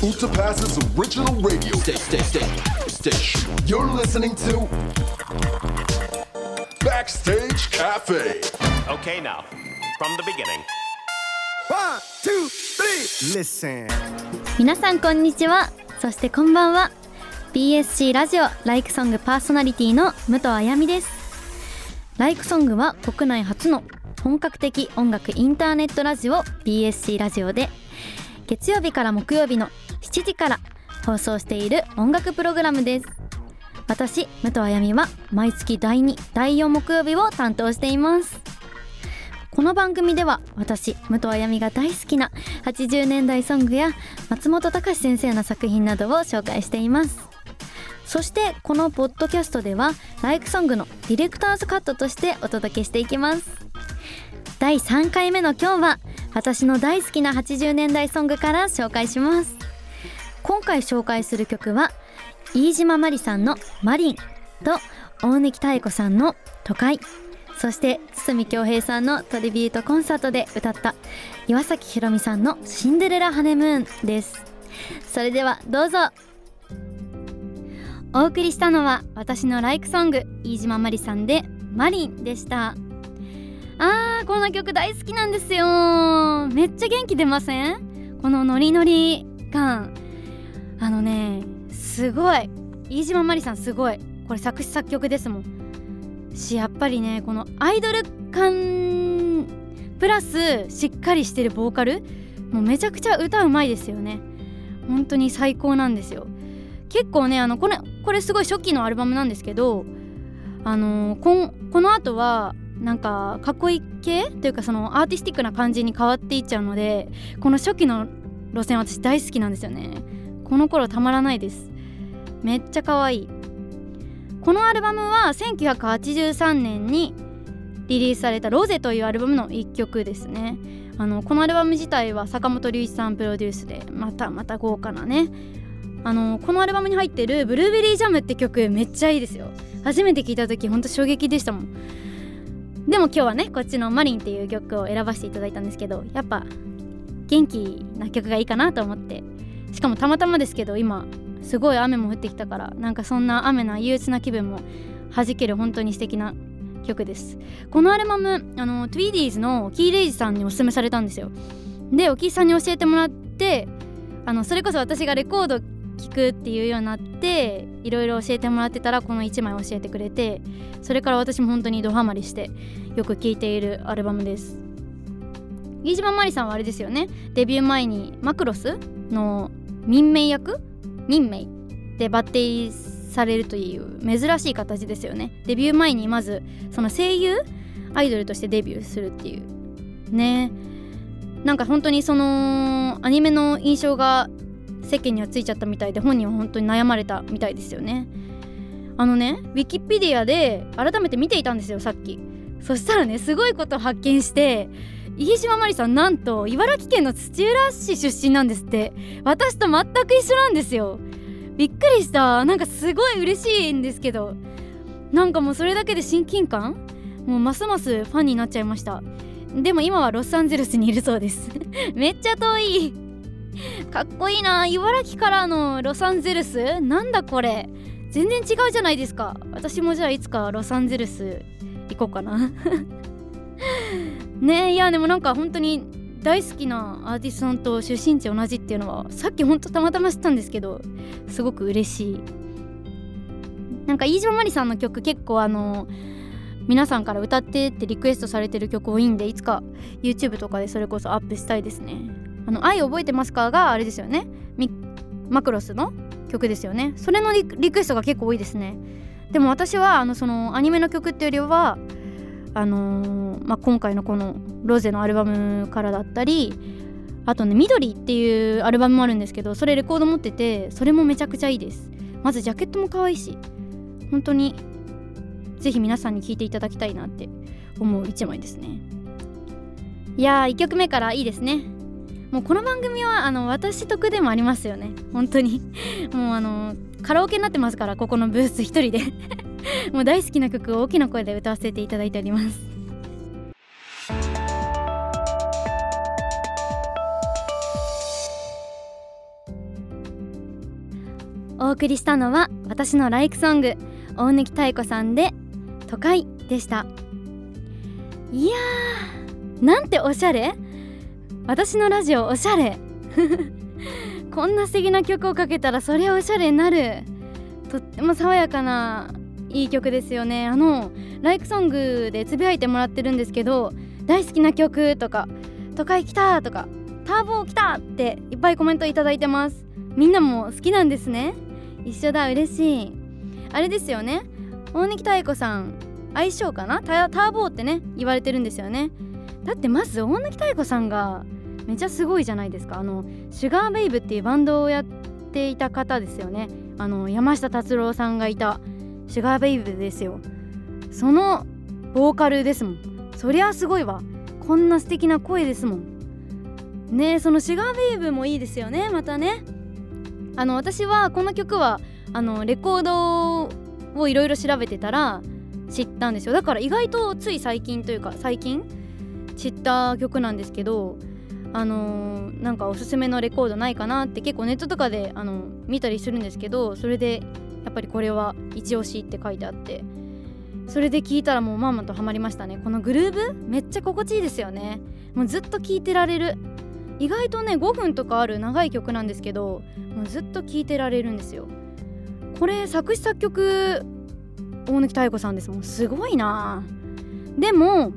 Utapas's original radio station. station. You're listening to Backstage Cafe. Okay, now, from the beginning. One, two, three, listen. 皆さんこんにちはそしてこんばんは BSC ラジオライクソングパーソナリティの武藤あやみですライクソングは国内初の本格的音楽インターネットラジオ BSC ラジオで月曜日から木曜日の7時から放送している音楽プログラムです。私武藤あやみは毎月第2第4木曜日を担当しています。この番組では私武藤あやみが大好きな80年代ソングや松本隆先生の作品などを紹介しています。そしてこのポッドキャストではライクソングのディレクターズカットとしてお届けしていきます。第3回目の今日は私の大好きな80年代ソングから紹介します。今回紹介する曲は飯島まりさんの「マリン」と大貫妙子さんの「都会」そして堤恭平さんのトリビュートコンサートで歌った岩崎宏美さんの「シンデレラ・ハネムーン」です。それではどうぞ。お送りしたのは私のライクソング飯島まりさんで「マリン」でした。あーこの曲大好きなんですよ。めっちゃ元気出ません？このノリノリ感。あのねすごい。飯島まりさんすごい。これ作詞作曲ですもん。しやっぱりねこのアイドル感プラスしっかりしてるボーカルもうめちゃくちゃ歌うまいですよね。本当に最高なんですよ。結構ねあのこれこれすごい初期のアルバムなんですけどあのここの後はなんかかっこいい系というかそのアーティスティックな感じに変わっていっちゃうのでこの初期の路線私大好きなんですよね。この頃たまらないです。めっちゃ可愛い。このアルバムは1983年にリリースされた「ロゼ」というアルバムの1曲ですね。あのこのアルバム自体は坂本龍一さんプロデュースでまたまた豪華なね。あのこのアルバムに入ってる「ブルーベリージャム」って曲めっちゃいいですよ。初めて聴いた時ほんと衝撃でしたもん。でも今日はねこっちの「マリン」っていう曲を選ばせていただいたんですけどやっぱ元気な曲がいいかなと思って。しかもたまたまですけど今すごい雨も降ってきたからなんかそんな雨な憂鬱な気分も弾ける本当に素敵な曲です。このアルバムあのトゥイディーズのキー・レイジさんにおすすめされたんですよ。でおきさんに教えてもらってあのそれこそ私がレコード聴くっていうようになっていろいろ教えてもらってたらこの1枚教えてくれてそれから私も本当にドハマりしてよく聴いているアルバムです。飯島まりさんはあれですよね。デビュー前にマクロスの民名役？任命で抜擢されるという珍しい形ですよね。デビュー前にまずその声優アイドルとしてデビューするっていう。ね。なんか本当にそのアニメの印象が世間にはついちゃったみたいで本人は本当に悩まれたみたいですよね。あのねウィキペディアで改めて見ていたんですよさっき。そしたらねすごいことを発見して飯島まりさんなんと茨城県の土浦市出身なんですって。私と全く一緒なんですよ。びっくりした。なんかすごい嬉しいんですけど。なんかもうそれだけで親近感？もうますますファンになっちゃいました。でも今はロサンゼルスにいるそうです。めっちゃ遠い。かっこいいな。茨城からのロサンゼルス？なんだこれ？全然違うじゃないですか。私もじゃあいつかロサンゼルス行こうかな。ねいやでもなんか本当に大好きなアーティストさんと出身地同じっていうのはさっきほんとたまたま知ったんですけどすごく嬉しい。なんか飯島まりさんの曲結構あの皆さんから歌ってってリクエストされてる曲多いんでいつか YouTube とかでそれこそアップしたいですね。あの「愛覚えてますか?」があれですよね。マクロスの曲ですよね。それのリクエストが結構多いですね。でも私はあのそのアニメの曲っていうよりはあのー、まあ、今回のこの「ロゼ」のアルバムからだったりあとね「緑」っていうアルバムもあるんですけどそれレコード持っててそれもめちゃくちゃいいです。まずジャケットも可愛いし本当にぜひ皆さんに聴いていただきたいなって思う一枚ですね。いやー1曲目からいいですね。もうこの番組はあの私得でもありますよね。本当に。もうあのカラオケになってますからここのブース一人で。もう大好きな曲を大きな声で歌わせていただいております。お送りしたのは私のライクソング大貫妙子さんで都会でした。いやーなんておしゃれ。私のラジオおしゃれ。こんな素敵な曲をかけたらそりゃおしゃれになる。とっても爽やかないい曲ですよね。あのライクソングでつぶやいてもらってるんですけど大好きな曲とか都会来たとかターボ来たっていっぱいコメントいただいてます。みんなも好きなんですね。一緒だ嬉しい。あれですよね。大貫妙子さん相性かな？タターボーってね言われてるんですよね。だってまず大貫妙子さんがめちゃすごいじゃないですか。あのシュガーベイブっていうバンドをやっていた方ですよね。あの山下達郎さんがいたシュガーベイブですよ。そのボーカルですもん。そりゃすごいわ。こんな素敵な声ですもん。ねそのシュガーベイブもいいですよね。またね。あの私はこの曲はあのレコードをいろいろ調べてたら知ったんですよ。だから意外とつい最近というか最近知った曲なんですけどあのー、なんかおすすめのレコードないかなって結構ネットとかであの見たりするんですけどそれでやっぱりこれは一押しって書いてあってそれで聞いたらもうまんまとハマりましたね。このグルーブめっちゃ心地いいですよね。もうずっと聴いてられる。意外とね5分とかある長い曲なんですけどもうずっと聴いてられるんですよ。これ作詞作曲大貫妙子さんですもん。すごいな。でも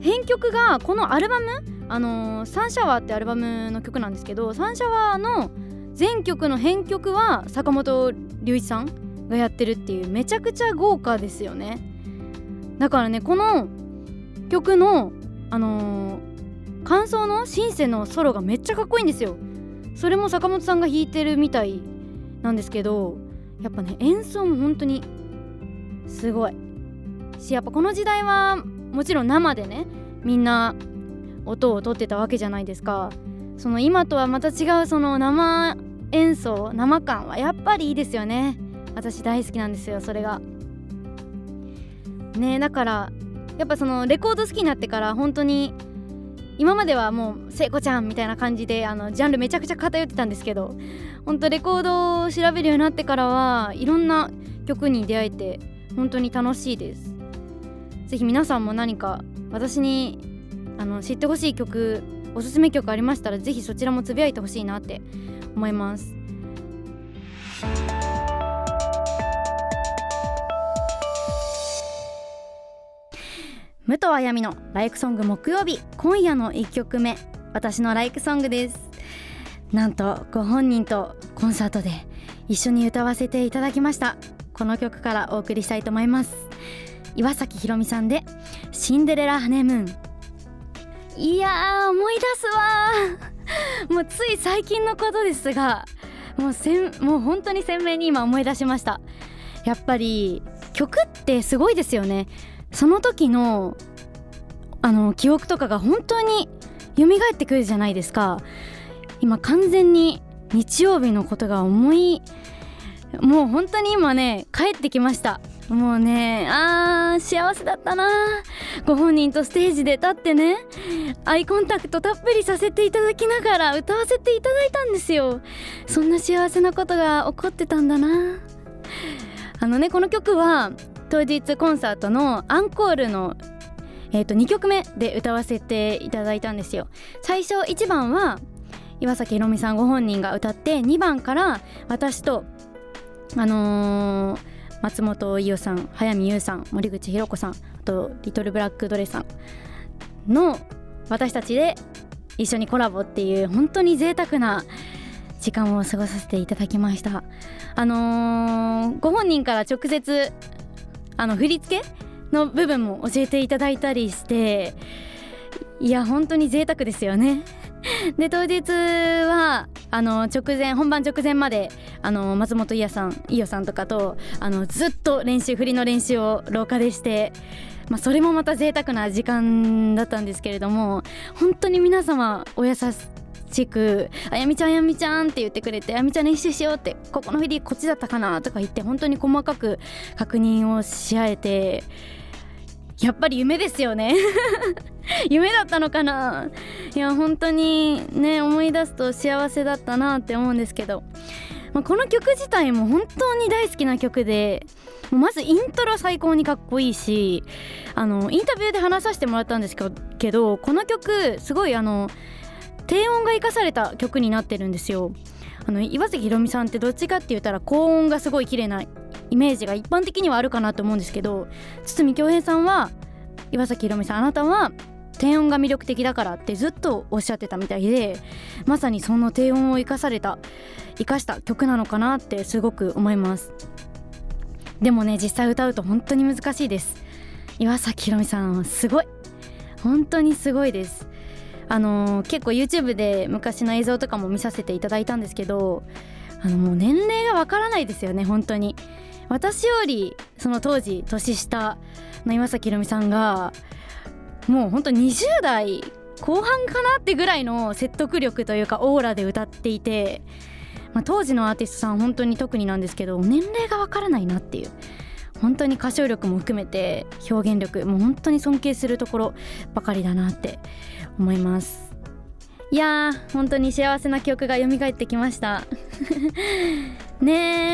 編曲がこのアルバムあのー、サンシャワーってアルバムの曲なんですけどサンシャワーの全曲の編曲は坂本龍一さんがやってるっていうめちゃくちゃ豪華ですよね。だからねこの曲のあのー、感想のシンセのソロがめっちゃかっこいいんですよ。それも坂本さんが弾いてるみたいなんですけどやっぱね演奏も本当にすごい。しやっぱこの時代はもちろん生でねみんな音を取ってたわけじゃないですか。その今とはまた違うその生演奏生感はやっぱりいいですよね。私大好きなんですよそれが。ねだからやっぱそのレコード好きになってから本当に今まではもう聖子ちゃんみたいな感じであのジャンルめちゃくちゃ偏ってたんですけど本当レコードを調べるようになってからはいろんな曲に出会えて本当に楽しいです。ぜひ皆さんも何か私にあの知ってほしい曲おすすめ曲ありましたらぜひそちらもつぶやいてほしいなって思います。武藤あやみのライクソング木曜日今夜の1曲目。私のライクソングです。なんとご本人とコンサートで一緒に歌わせていただきました。この曲からお送りしたいと思います。岩崎宏美さんでシンデレラハネムーン。いや思い出すわ。もうつい最近のことですがもうせんもう本当に鮮明に今思い出しました。やっぱり曲ってすごいですよね。その時のあの記憶とかが本当に蘇ってくるじゃないですか。今完全に日曜日のことが思いもう本当に今ね帰ってきました。もうねあー幸せだったな。ご本人とステージで立ってねアイコンタクトたっぷりさせていただきながら歌わせていただいたんですよ。そんな幸せなことが起こってたんだな。あのねこの曲は当日コンサートのアンコールのえー、と2曲目で歌わせていただいたんですよ。最初1番は岩崎宏美さんご本人が歌って2番から私とあのー、松本伊代さん早見優さん森口博子さんあとリトルブラックドレさんの私たちで一緒にコラボっていう本当に贅沢な時間を過ごさせていただきました。あのー、ご本人から直接あの振り付けの部分も教えていただいたりしていや本当に贅沢ですよね。で当日はあの直前本番直前まであの松本伊代さん伊代さんとかとあのずっと練習振りの練習を廊下でして、まあ、それもまた贅沢な時間だったんですけれども本当に皆様お優しく「あやみちゃんあやみちゃん」って言ってくれて「あやみちゃん練習しよう」って「ここの振りこっちだったかな」とか言って本当に細かく確認をし合えてやっぱり夢ですよね。夢だったのかな。いや本当にね思い出すと幸せだったなって思うんですけど。まあ、この曲自体も本当に大好きな曲でまずイントロ最高にかっこいいしあのインタビューで話させてもらったんですけどこの曲すごいあの低音が生かされた曲になってるんですよ。あの岩崎宏美さんってどっちかって言ったら高音がすごい綺麗なイメージが一般的にはあるかなと思うんですけど堤恭平さんは岩崎宏美さんあなたは低音が魅力的だからってずっとおっしゃってたみたいでまさにその低音を生かされた生かした曲なのかなってすごく思います。でもね実際歌うと本当に難しいです。岩崎宏美さんはすごい。本当にすごいです。あのー、結構 YouTube で昔の映像とかも見させていただいたんですけどあのもう年齢がわからないですよね本当に。私よりその当時年下の岩崎宏美さんがもうほんと20代後半かなってぐらいの説得力というかオーラで歌っていて、まあ、当時のアーティストさん本当に特になんですけど年齢がわからないなっていう本当に歌唱力も含めて表現力もう本当に尊敬するところばかりだなって思います。いやー本当に幸せな記憶が蘇ってきました。ねえ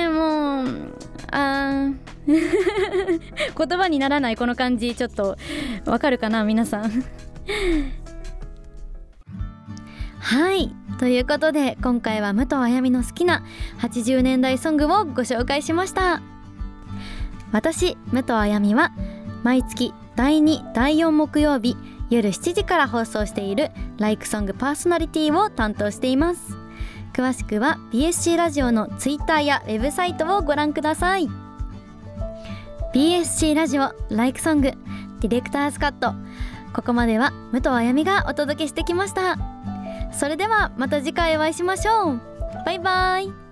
あー。言葉にならないこの感じちょっとわかるかな皆さん。はいということで今回は武藤あやみの好きな80年代ソングをご紹介しました。私武藤あやみは毎月第2第4木曜日夜7時から放送している「ライクソングパーソナリティを担当しています。詳しくは BSC ラジオのツイッターやウェブサイトをご覧ください。BSC ラジオライクソングディレクターズカットここまでは武藤あやみがお届けしてきました。それではまた次回お会いしましょう。バイバイ。